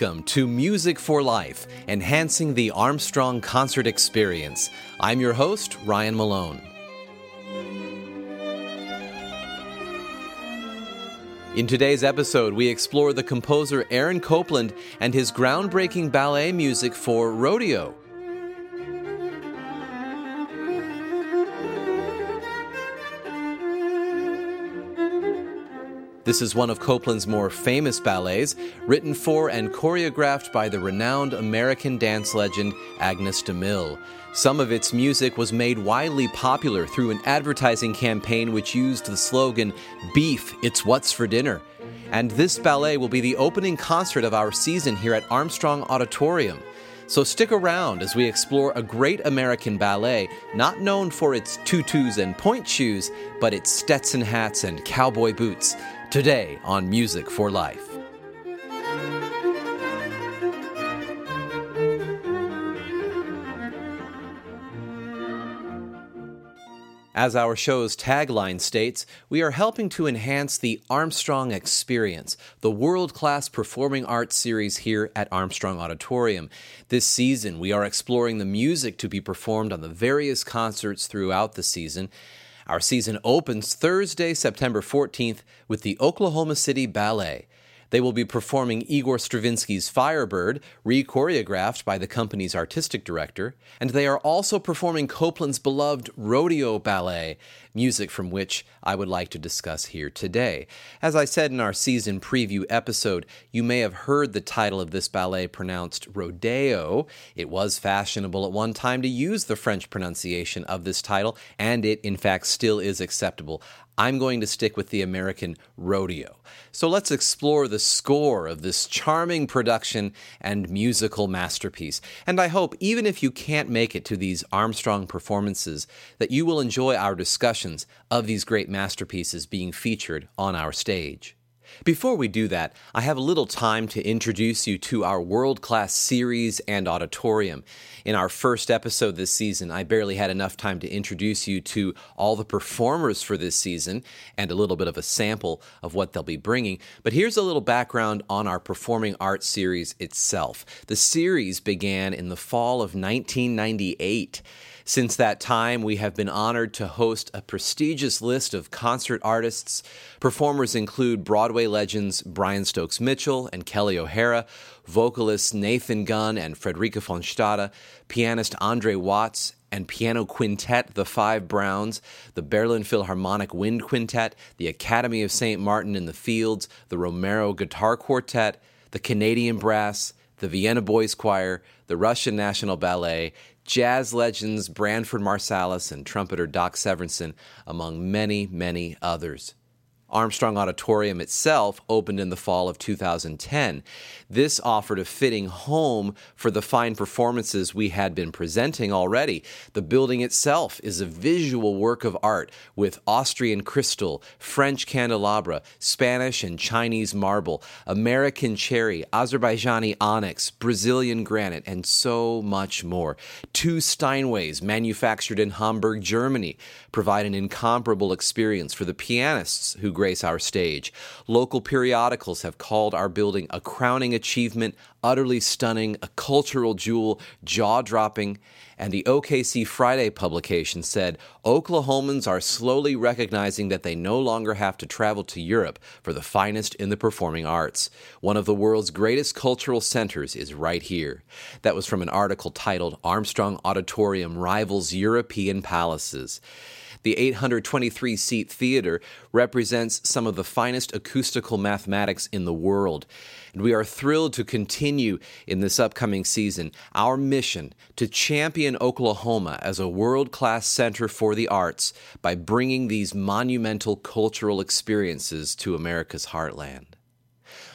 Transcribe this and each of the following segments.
Welcome to Music for Life, enhancing the Armstrong concert experience. I'm your host, Ryan Malone. In today's episode, we explore the composer Aaron Copland and his groundbreaking ballet music for Rodeo. This is one of Copland's more famous ballets, written for and choreographed by the renowned American dance legend Agnes de Mille. Some of its music was made widely popular through an advertising campaign which used the slogan, Beef, it's what's for dinner. And this ballet will be the opening concert of our season here at Armstrong Auditorium. So stick around as we explore a great American ballet not known for its tutus and pointe shoes, but its Stetson hats and cowboy boots. Today on Music for Life. As our show's tagline states, we are helping to enhance the Armstrong experience, the world class performing arts series here at Armstrong Auditorium. This season, we are exploring the music to be performed on the various concerts throughout the season. Our season opens Thursday, September 14th with the Oklahoma City Ballet. They will be performing Igor Stravinsky's Firebird, re choreographed by the company's artistic director, and they are also performing Copland's beloved Rodeo Ballet, music from which I would like to discuss here today. As I said in our season preview episode, you may have heard the title of this ballet pronounced Rodeo. It was fashionable at one time to use the French pronunciation of this title, and it in fact still is acceptable. I'm going to stick with the American rodeo. So let's explore the score of this charming production and musical masterpiece. And I hope, even if you can't make it to these Armstrong performances, that you will enjoy our discussions of these great masterpieces being featured on our stage. Before we do that, I have a little time to introduce you to our world class series and auditorium. In our first episode this season, I barely had enough time to introduce you to all the performers for this season and a little bit of a sample of what they'll be bringing. But here's a little background on our performing arts series itself. The series began in the fall of 1998. Since that time, we have been honored to host a prestigious list of concert artists. Performers include Broadway legends Brian Stokes Mitchell and Kelly O'Hara, vocalists Nathan Gunn and Frederica von Stade, pianist Andre Watts, and piano quintet, the Five Browns, the Berlin Philharmonic Wind Quintet, the Academy of St. Martin in the Fields, the Romero Guitar Quartet, the Canadian Brass, the Vienna Boys Choir, the Russian National Ballet, jazz legends Branford Marsalis and trumpeter Doc Severinsen, among many, many others. Armstrong Auditorium itself opened in the fall of 2010. This offered a fitting home for the fine performances we had been presenting already. The building itself is a visual work of art with Austrian crystal, French candelabra, Spanish and Chinese marble, American cherry, Azerbaijani onyx, Brazilian granite, and so much more. Two Steinways manufactured in Hamburg, Germany provide an incomparable experience for the pianists who grace our stage. Local periodicals have called our building a crowning achievement, utterly stunning, a cultural jewel, jaw dropping. And the OKC Friday publication said Oklahomans are slowly recognizing that they no longer have to travel to Europe for the finest in the performing arts. One of the world's greatest cultural centers is right here. That was from an article titled Armstrong Auditorium Rivals European Palaces. The 823 seat theater represents some of the finest acoustical mathematics in the world. And we are thrilled to continue in this upcoming season our mission to champion Oklahoma as a world class center for the arts by bringing these monumental cultural experiences to America's heartland.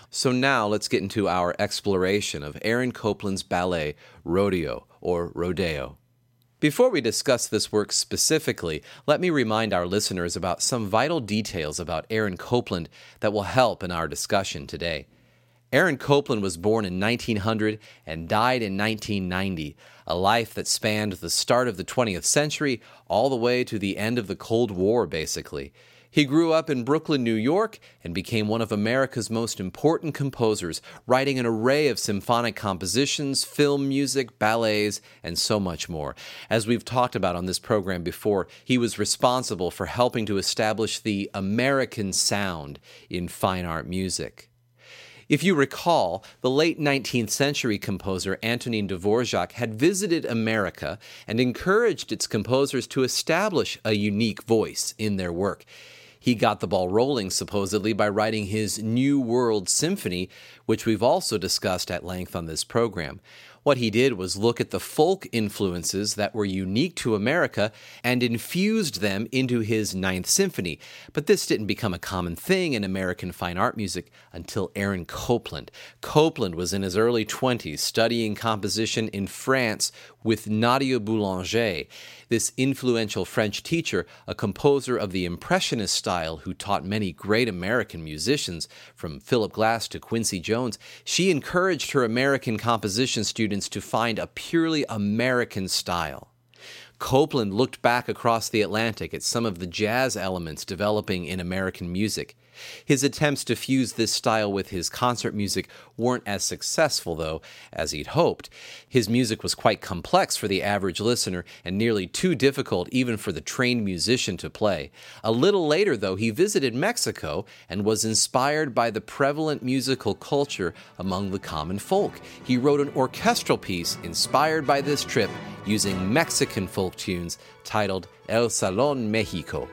So now let's get into our exploration of Aaron Copland's ballet, Rodeo, or Rodeo. Before we discuss this work specifically, let me remind our listeners about some vital details about Aaron Copland that will help in our discussion today. Aaron Copland was born in 1900 and died in 1990, a life that spanned the start of the 20th century all the way to the end of the Cold War, basically. He grew up in Brooklyn, New York, and became one of America's most important composers, writing an array of symphonic compositions, film music, ballets, and so much more. As we've talked about on this program before, he was responsible for helping to establish the American sound in fine art music. If you recall, the late 19th century composer Antonin Dvorak had visited America and encouraged its composers to establish a unique voice in their work. He got the ball rolling, supposedly, by writing his New World Symphony, which we've also discussed at length on this program. What he did was look at the folk influences that were unique to America and infused them into his Ninth Symphony. But this didn't become a common thing in American fine art music until Aaron Copland. Copland was in his early 20s studying composition in France with Nadia Boulanger, this influential French teacher, a composer of the Impressionist style who taught many great American musicians, from Philip Glass to Quincy Jones. She encouraged her American composition students to find a purely American style. Copland looked back across the Atlantic at some of the jazz elements developing in American music. His attempts to fuse this style with his concert music weren't as successful, though, as he'd hoped. His music was quite complex for the average listener and nearly too difficult even for the trained musician to play. A little later, though, he visited Mexico and was inspired by the prevalent musical culture among the common folk. He wrote an orchestral piece inspired by this trip using Mexican folk tunes titled El Salón Mexico.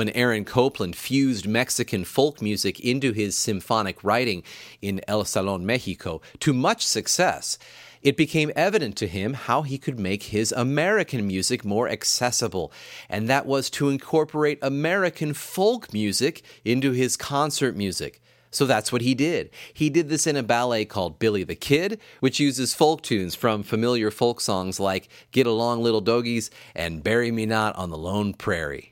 When Aaron Copland fused Mexican folk music into his symphonic writing in El Salón Mexico to much success, it became evident to him how he could make his American music more accessible, and that was to incorporate American folk music into his concert music. So that's what he did. He did this in a ballet called Billy the Kid, which uses folk tunes from familiar folk songs like Get Along Little Dogies and Bury Me Not on the Lone Prairie.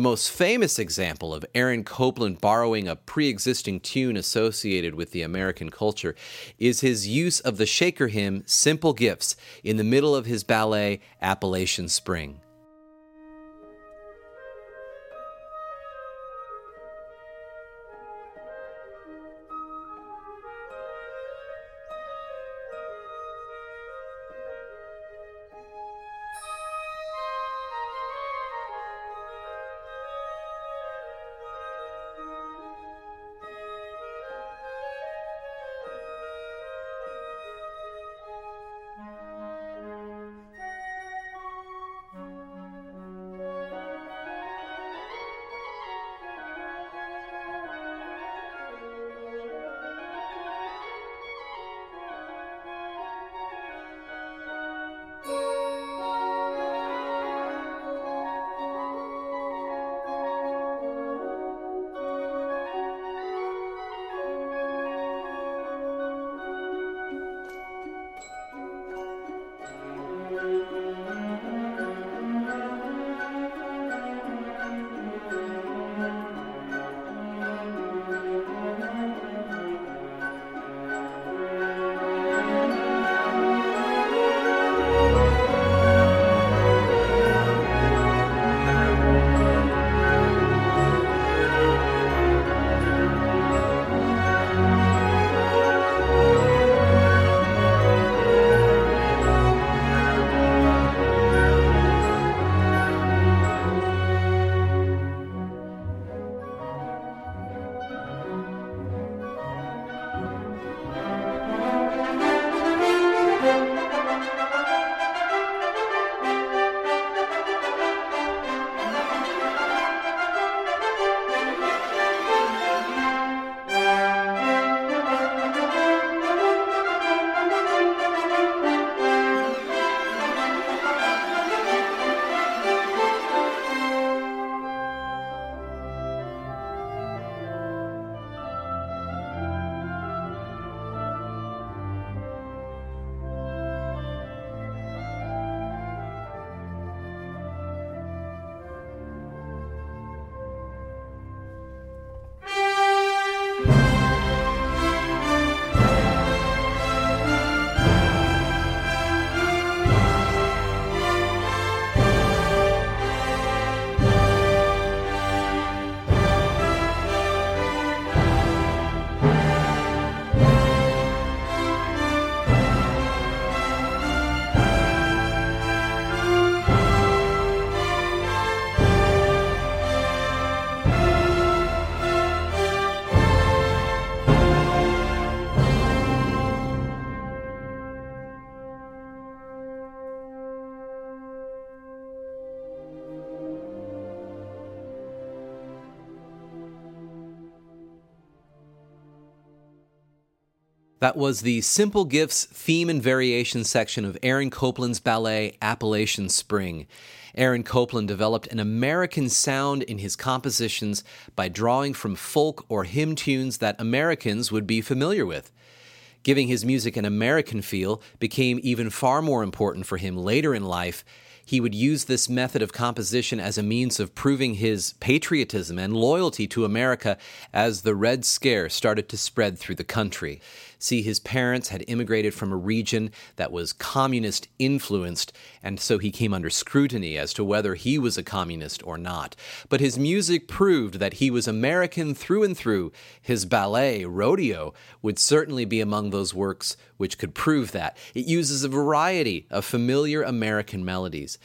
The most famous example of Aaron Copland borrowing a pre existing tune associated with the American culture is his use of the Shaker hymn Simple Gifts in the middle of his ballet Appalachian Spring. That was the Simple Gifts theme and variation section of Aaron Copland's ballet Appalachian Spring. Aaron Copland developed an American sound in his compositions by drawing from folk or hymn tunes that Americans would be familiar with. Giving his music an American feel became even far more important for him later in life he would use this method of composition as a means of proving his patriotism and loyalty to America as the Red Scare started to spread through the country. See, his parents had immigrated from a region that was communist influenced, and so he came under scrutiny as to whether he was a communist or not. But his music proved that he was American through and through. His ballet, Rodeo, would certainly be among those works which could prove that. It uses a variety of familiar American melodies.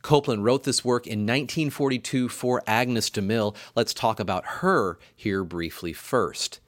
Copland wrote this work in 1942 for Agnes DeMille. Let's talk about her here briefly first.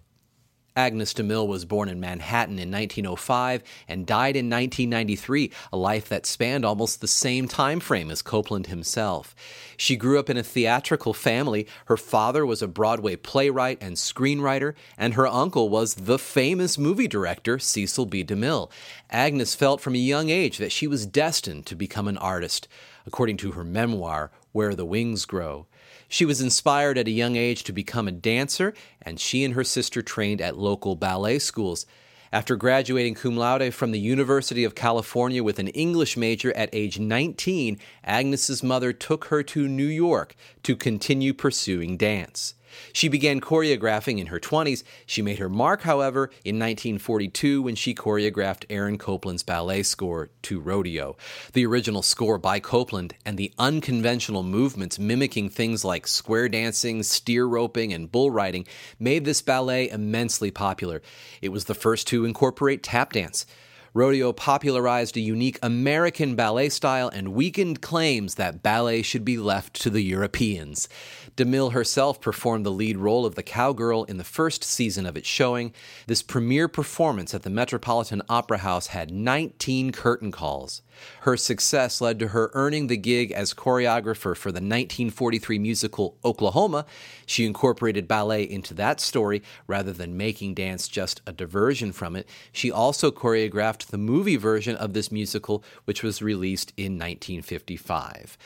Agnes DeMille was born in Manhattan in 1905 and died in 1993, a life that spanned almost the same time frame as Copland himself. She grew up in a theatrical family. Her father was a Broadway playwright and screenwriter, and her uncle was the famous movie director Cecil B. DeMille. Agnes felt from a young age that she was destined to become an artist. According to her memoir, Where the Wings Grow, she was inspired at a young age to become a dancer, and she and her sister trained at local ballet schools. After graduating cum laude from the University of California with an English major at age 19, Agnes's mother took her to New York to continue pursuing dance. She began choreographing in her 20s. She made her mark, however, in 1942 when she choreographed Aaron Copland's ballet score to Rodeo. The original score by Copland and the unconventional movements mimicking things like square dancing, steer roping, and bull riding made this ballet immensely popular. It was the first to incorporate tap dance. Rodeo popularized a unique American ballet style and weakened claims that ballet should be left to the Europeans. DeMille herself performed the lead role of the cowgirl in the first season of its showing. This premiere performance at the Metropolitan Opera House had 19 curtain calls. Her success led to her earning the gig as choreographer for the 1943 musical Oklahoma. She incorporated ballet into that story rather than making dance just a diversion from it. She also choreographed the movie version of this musical, which was released in 1955.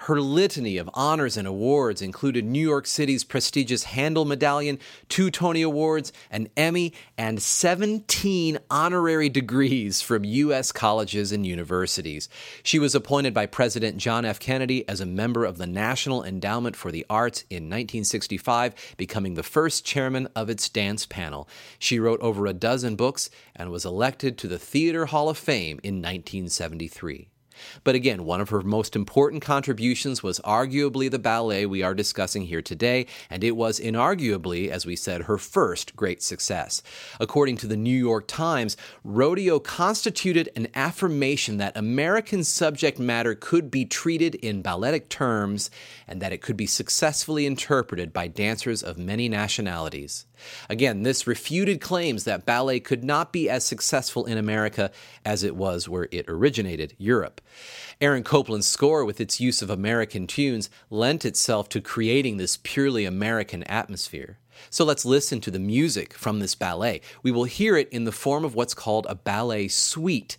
Her litany of honors and awards included New York City's prestigious Handel Medallion, two Tony Awards, an Emmy, and 17 honorary degrees from U.S. colleges and She was appointed by President John F. Kennedy as a member of the National Endowment for the Arts in 1965, becoming the first chairman of its dance panel. She wrote over a dozen books and was elected to the Theater Hall of Fame in 1973. But again, one of her most important contributions was arguably the ballet we are discussing here today, and it was inarguably, as we said, her first great success. According to the New York Times, Rodeo constituted an affirmation that American subject matter could be treated in balletic terms and that it could be successfully interpreted by dancers of many nationalities. Again, this refuted claims that ballet could not be as successful in America as it was where it originated, Europe. Aaron Copland's score, with its use of American tunes, lent itself to creating this purely American atmosphere. So let's listen to the music from this ballet. We will hear it in the form of what's called a ballet suite.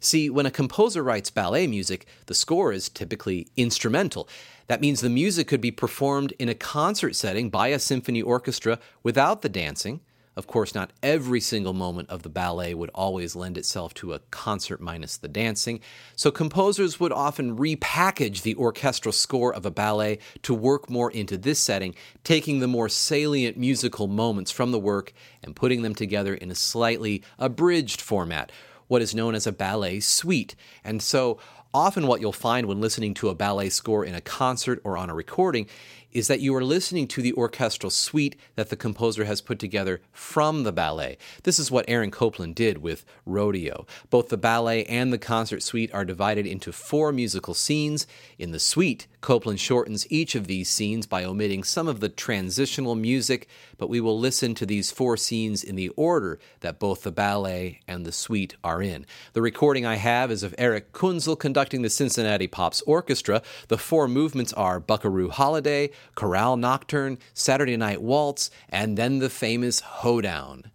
See, when a composer writes ballet music, the score is typically instrumental. That means the music could be performed in a concert setting by a symphony orchestra without the dancing. Of course, not every single moment of the ballet would always lend itself to a concert minus the dancing, so composers would often repackage the orchestral score of a ballet to work more into this setting, taking the more salient musical moments from the work and putting them together in a slightly abridged format, what is known as a ballet suite. And so Often, what you'll find when listening to a ballet score in a concert or on a recording is that you are listening to the orchestral suite that the composer has put together from the ballet. This is what Aaron Copland did with Rodeo. Both the ballet and the concert suite are divided into four musical scenes. In the suite, Copland shortens each of these scenes by omitting some of the transitional music, but we will listen to these four scenes in the order that both the ballet and the suite are in. The recording I have is of Erich Kunzel conducting the Cincinnati Pops Orchestra. The four movements are Buckaroo Holiday, Chorale Nocturne, Saturday Night Waltz, and then the famous Hoedown.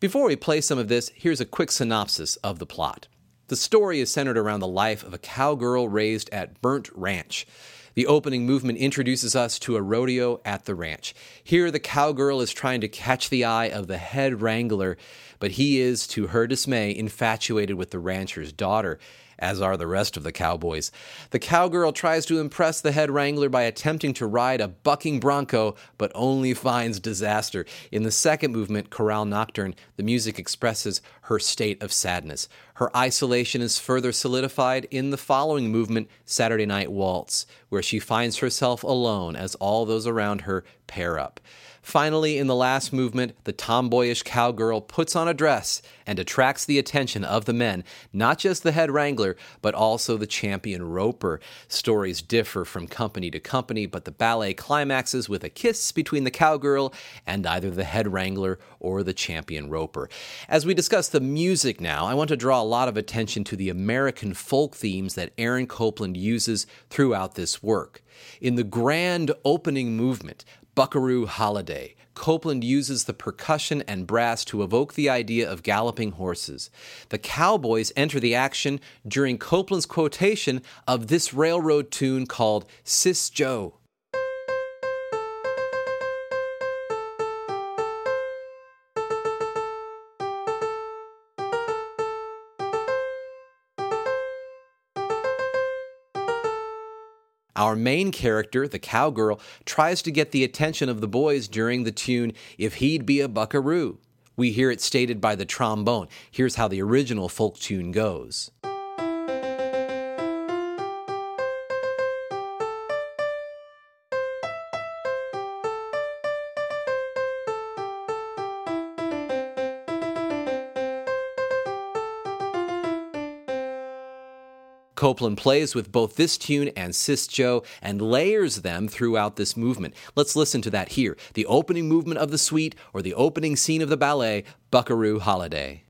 Before we play some of this, here's a quick synopsis of the plot. The story is centered around the life of a cowgirl raised at Burnt Ranch. The opening movement introduces us to a rodeo at the ranch. Here, the cowgirl is trying to catch the eye of the head wrangler, but he is, to her dismay, infatuated with the rancher's daughter as are the rest of the cowboys. The cowgirl tries to impress the head wrangler by attempting to ride a bucking bronco, but only finds disaster. In the second movement, Chorale Nocturne, the music expresses her state of sadness. Her isolation is further solidified in the following movement, Saturday Night Waltz, where she finds herself alone as all those around her pair up. Finally, in the last movement, the tomboyish cowgirl puts on a dress and attracts the attention of the men, not just the head wrangler, but also the champion roper. Stories differ from company to company, but the ballet climaxes with a kiss between the cowgirl and either the head wrangler or the champion roper. As we discuss the music now, I want to draw a lot of attention to the American folk themes that Aaron Copland uses throughout this work. In the grand opening movement, Buckaroo Holiday. Copland uses the percussion and brass to evoke the idea of galloping horses. The cowboys enter the action during Copland's quotation of this railroad tune called Sis Joe. Our main character, the cowgirl, tries to get the attention of the boys during the tune If He'd Be a Buckaroo. We hear it stated by the trombone. Here's how the original folk tune goes. Copland plays with both this tune and Sis Joe and layers them throughout this movement. Let's listen to that here the opening movement of the suite or the opening scene of the ballet, Buckaroo Holiday.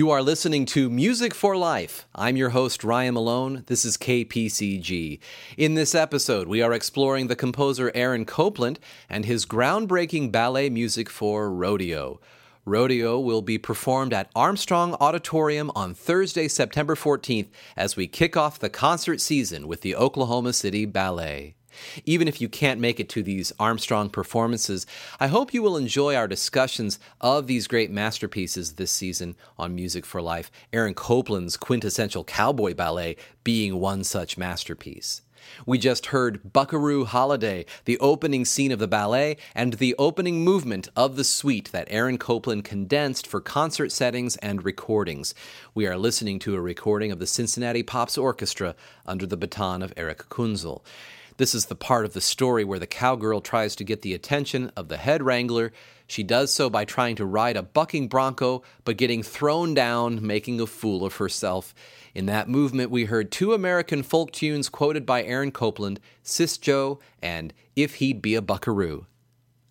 You are listening to Music for Life. I'm your host, Ryan Malone. This is KPCG. In this episode, we are exploring the composer Aaron Copland and his groundbreaking ballet music for Rodeo. Rodeo will be performed at Armstrong Auditorium on Thursday, September 14th, as we kick off the concert season with the Oklahoma City Ballet. Even if you can't make it to these Armstrong performances, I hope you will enjoy our discussions of these great masterpieces this season on Music for Life, Aaron Copland's quintessential cowboy ballet being one such masterpiece. We just heard Buckaroo Holiday, the opening scene of the ballet, and the opening movement of the suite that Aaron Copland condensed for concert settings and recordings. We are listening to a recording of the Cincinnati Pops Orchestra under the baton of Erich Kunzel. This is the part of the story where the cowgirl tries to get the attention of the head wrangler. She does so by trying to ride a bucking bronco, but getting thrown down, making a fool of herself. In that movement, we heard two American folk tunes quoted by Aaron Copland, Sis Joe and If He'd Be a Buckaroo.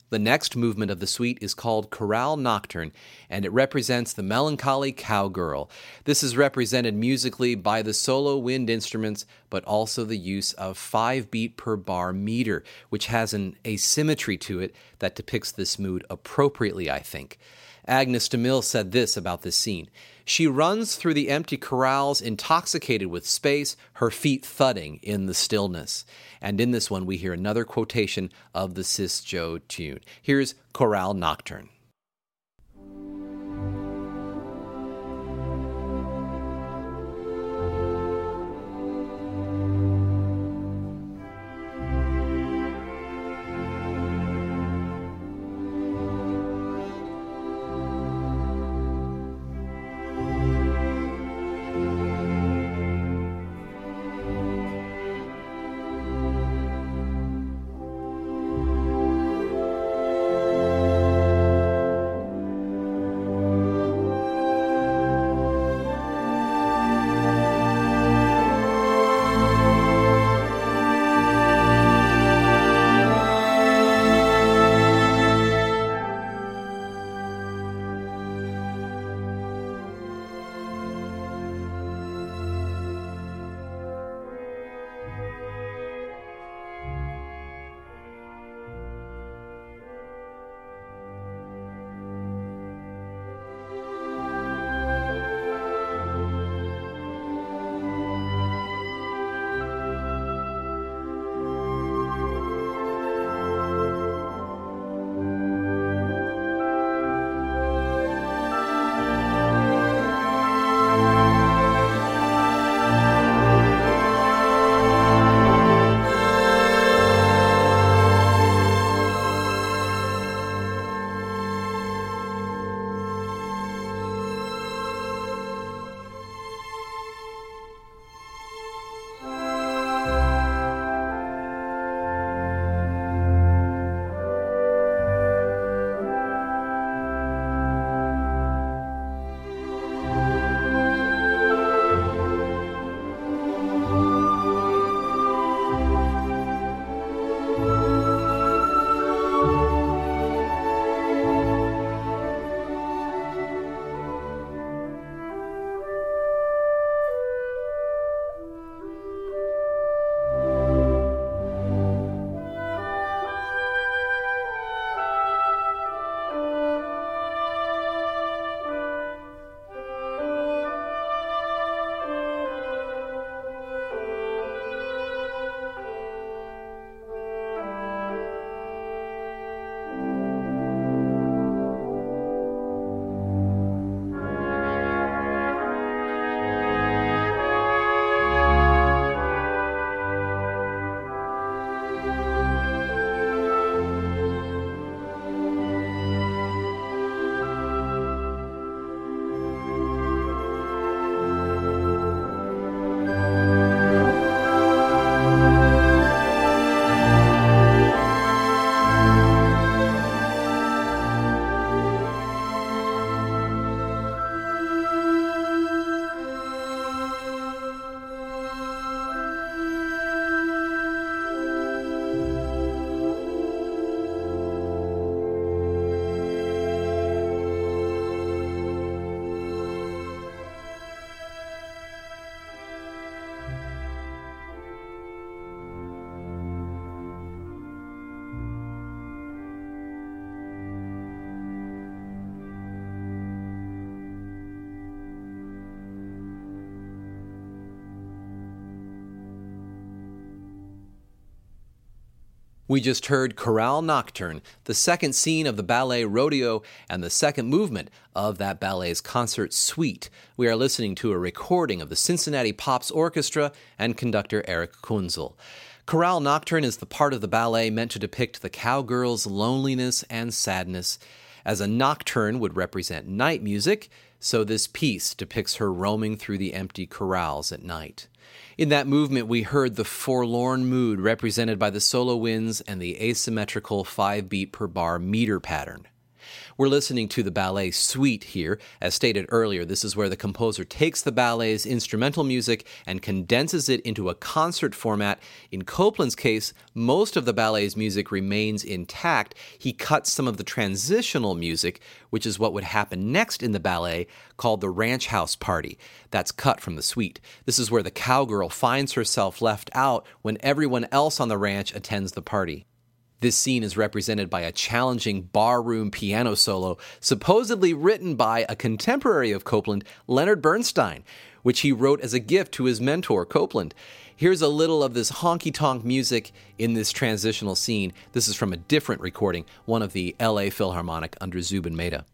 The next movement of the suite is called Corral Nocturne, and it represents the melancholy cowgirl. This is represented musically by the solo wind instruments, but also the use of 5 beat per bar meter, which has an asymmetry to it that depicts this mood appropriately, I think. Agnes DeMille said this about this scene. She runs through the empty corrals, intoxicated with space, her feet thudding in the stillness. And in this one, we hear another quotation of the Sis Joe tune. Here's Corral Nocturne. We just heard Corral Nocturne, the second scene of the ballet Rodeo, and the second movement of that ballet's concert suite. We are listening to a recording of the Cincinnati Pops Orchestra and conductor Erich Kunzel. Corral Nocturne is the part of the ballet meant to depict the cowgirl's loneliness and sadness. As a nocturne would represent night music, so this piece depicts her roaming through the empty corrals at night. In that movement, we heard the forlorn mood represented by the solo winds and the asymmetrical five beat per bar meter pattern. We're listening to the ballet suite here. As stated earlier, this is where the composer takes the ballet's instrumental music and condenses it into a concert format. In Copland's case, most of the ballet's music remains intact. He cuts some of the transitional music, which is what would happen next in the ballet, called the Ranch House Party. That's cut from the suite. This is where the cowgirl finds herself left out when everyone else on the ranch attends the party. This scene is represented by a challenging barroom piano solo, supposedly written by a contemporary of Copland, Leonard Bernstein, which he wrote as a gift to his mentor, Copland. Here's a little of this honky tonk music in this transitional scene. This is from a different recording, one of the LA Philharmonic under Zubin Mehta.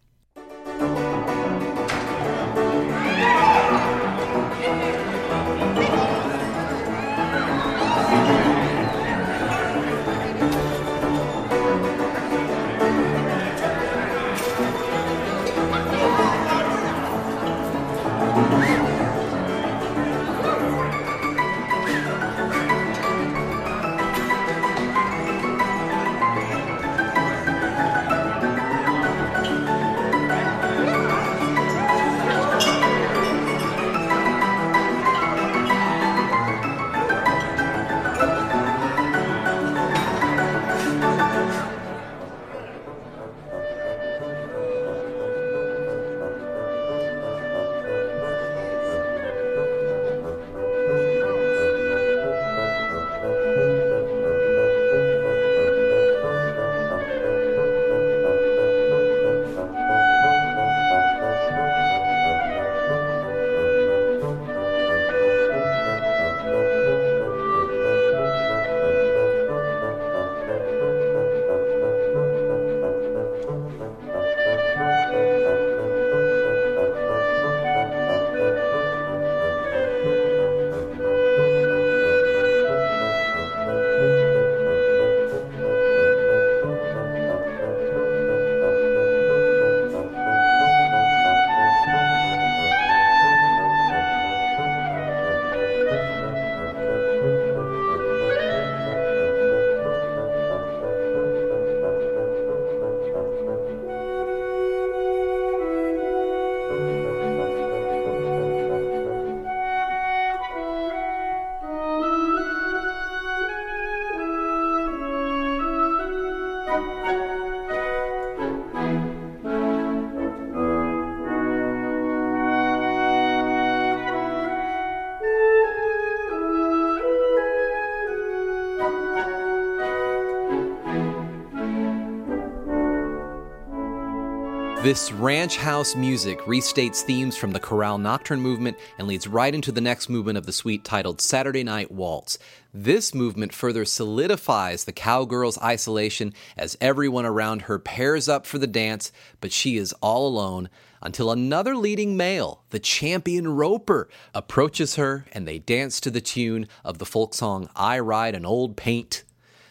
This ranch house music restates themes from the Corral Nocturne movement and leads right into the next movement of the suite titled Saturday Night Waltz. This movement further solidifies the cowgirl's isolation as everyone around her pairs up for the dance, but she is all alone until another leading male, the champion roper, approaches her and they dance to the tune of the folk song I Ride an Old Paint.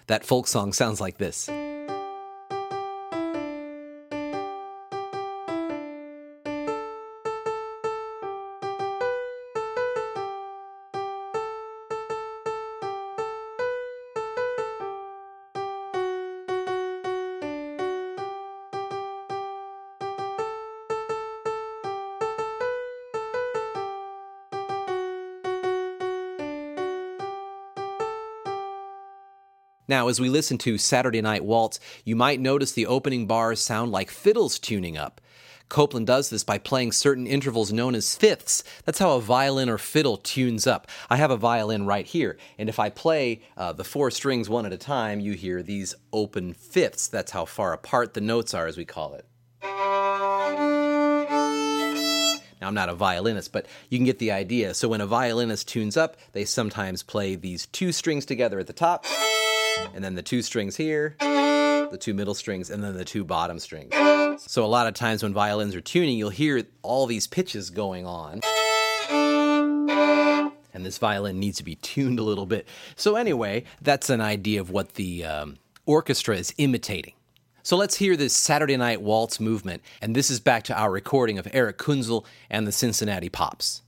That folk song sounds like this. Now, as we listen to Saturday Night Waltz, you might notice the opening bars sound like fiddles tuning up. Copland does this by playing certain intervals known as fifths. That's how a violin or fiddle tunes up. I have a violin right here, and if I play uh, the four strings one at a time, you hear these open fifths. That's how far apart the notes are, as we call it. Now, I'm not a violinist, but you can get the idea. So, when a violinist tunes up, they sometimes play these two strings together at the top and then the two strings here, the two middle strings, and then the two bottom strings. So a lot of times when violins are tuning, you'll hear all these pitches going on. And this violin needs to be tuned a little bit. So, anyway, that's an idea of what the um, orchestra is imitating. So let's hear this Saturday Night Waltz movement, and this is back to our recording of Erich Kunzel and the Cincinnati Pops.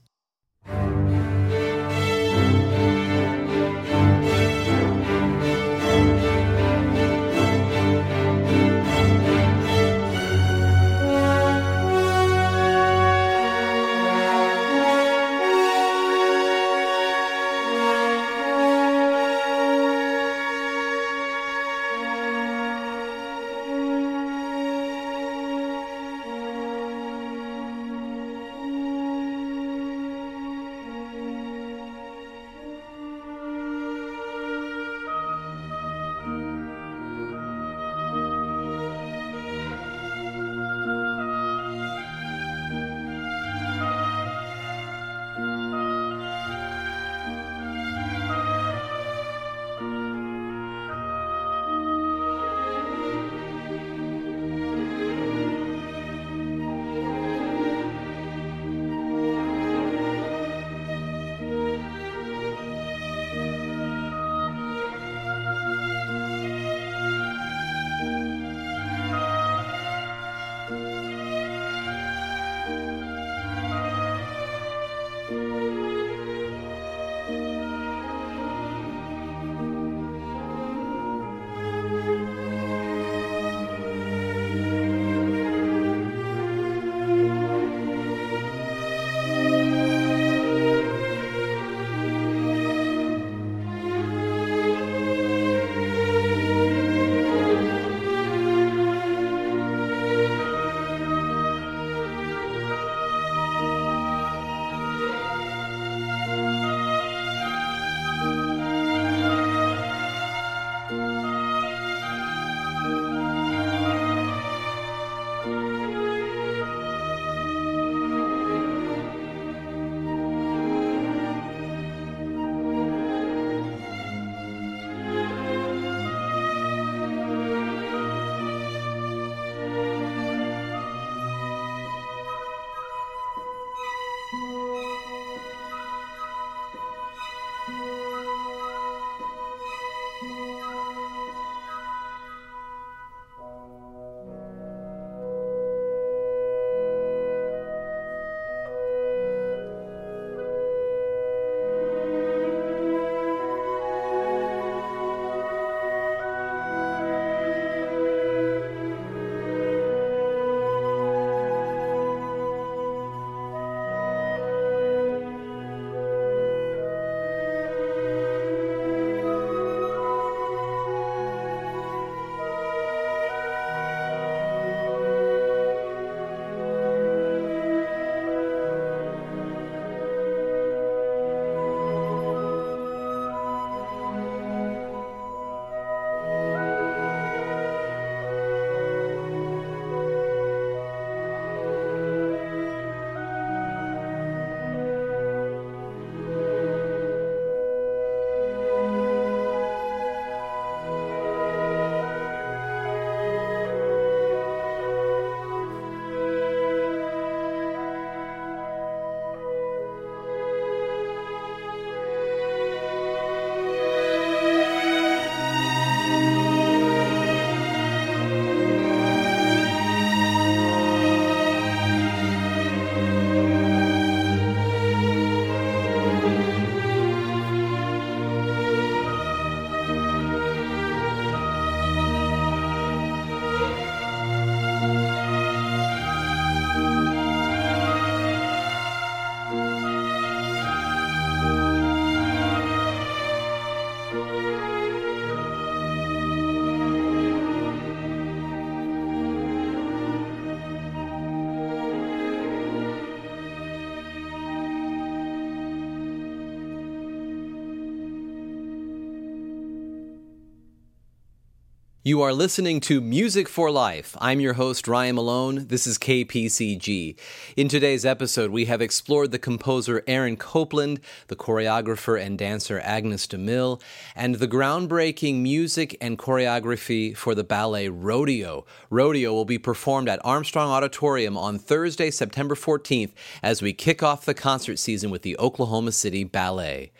You are listening to Music for Life. I'm your host, Ryan Malone. This is KPCG. In today's episode, we have explored the composer Aaron Copland, the choreographer and dancer Agnes DeMille, and the groundbreaking music and choreography for the ballet Rodeo. Rodeo will be performed at Armstrong Auditorium on Thursday, September 14th, as we kick off the concert season with the Oklahoma City Ballet.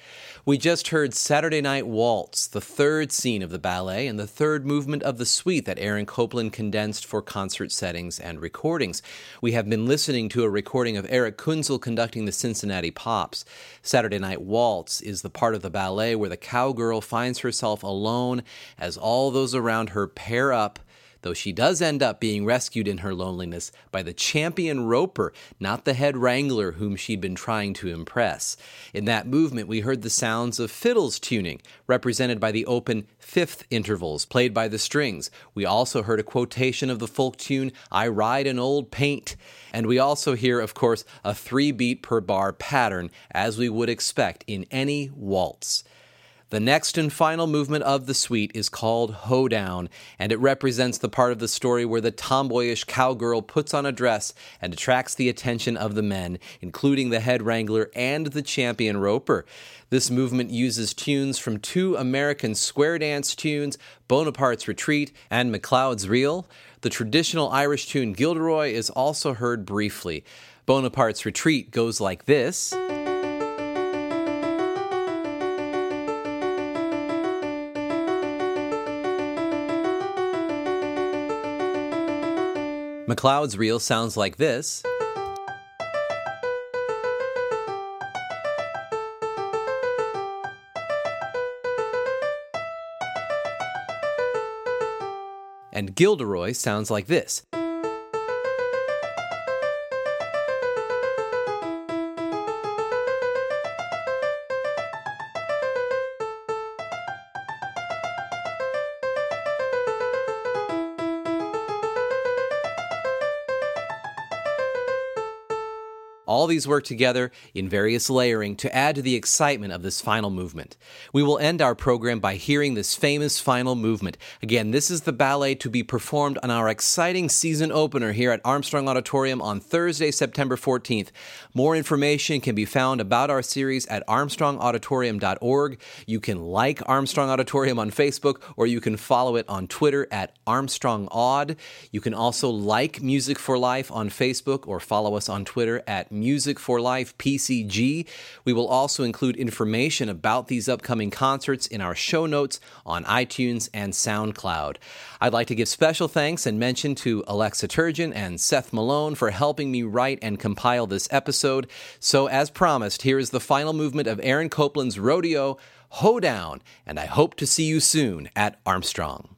We just heard Saturday Night Waltz, the third scene of the ballet and the third movement of the suite that Aaron Copland condensed for concert settings and recordings. We have been listening to a recording of Erich Kunzel conducting the Cincinnati Pops. Saturday Night Waltz is the part of the ballet where the cowgirl finds herself alone as all those around her pair up though she does end up being rescued in her loneliness by the champion roper, not the head wrangler whom she'd been trying to impress. In that movement, we heard the sounds of fiddles tuning, represented by the open fifth intervals played by the strings. We also heard a quotation of the folk tune, I Ride an Old Paint. And we also hear, of course, a three beat per bar pattern, as we would expect in any waltz. The next and final movement of the suite is called Hoedown, and it represents the part of the story where the tomboyish cowgirl puts on a dress and attracts the attention of the men, including the head wrangler and the champion roper. This movement uses tunes from two American square dance tunes, Bonaparte's Retreat and MacLeod's Reel. The traditional Irish tune Gilderoy is also heard briefly. Bonaparte's Retreat goes like this. MacLeod's reel sounds like this. And Gilderoy sounds like this. All these work together in various layering to add to the excitement of this final movement. We will end our program by hearing this famous final movement. Again, this is the ballet to be performed on our exciting season opener here at Armstrong Auditorium on Thursday, September 14th. More information can be found about our series at armstrongauditorium.org. You can like Armstrong Auditorium on Facebook or you can follow it on Twitter at Armstrong Aud. You can also like Music for Life on Facebook or follow us on Twitter at Music for Life PCG. We will also include information about these upcoming concerts in our show notes on iTunes and SoundCloud. I'd like to give special thanks and mention to Alexa Turgeon and Seth Malone for helping me write and compile this episode. So, as promised, here is the final movement of Aaron Copland's Rodeo, Hoedown, and I hope to see you soon at Armstrong.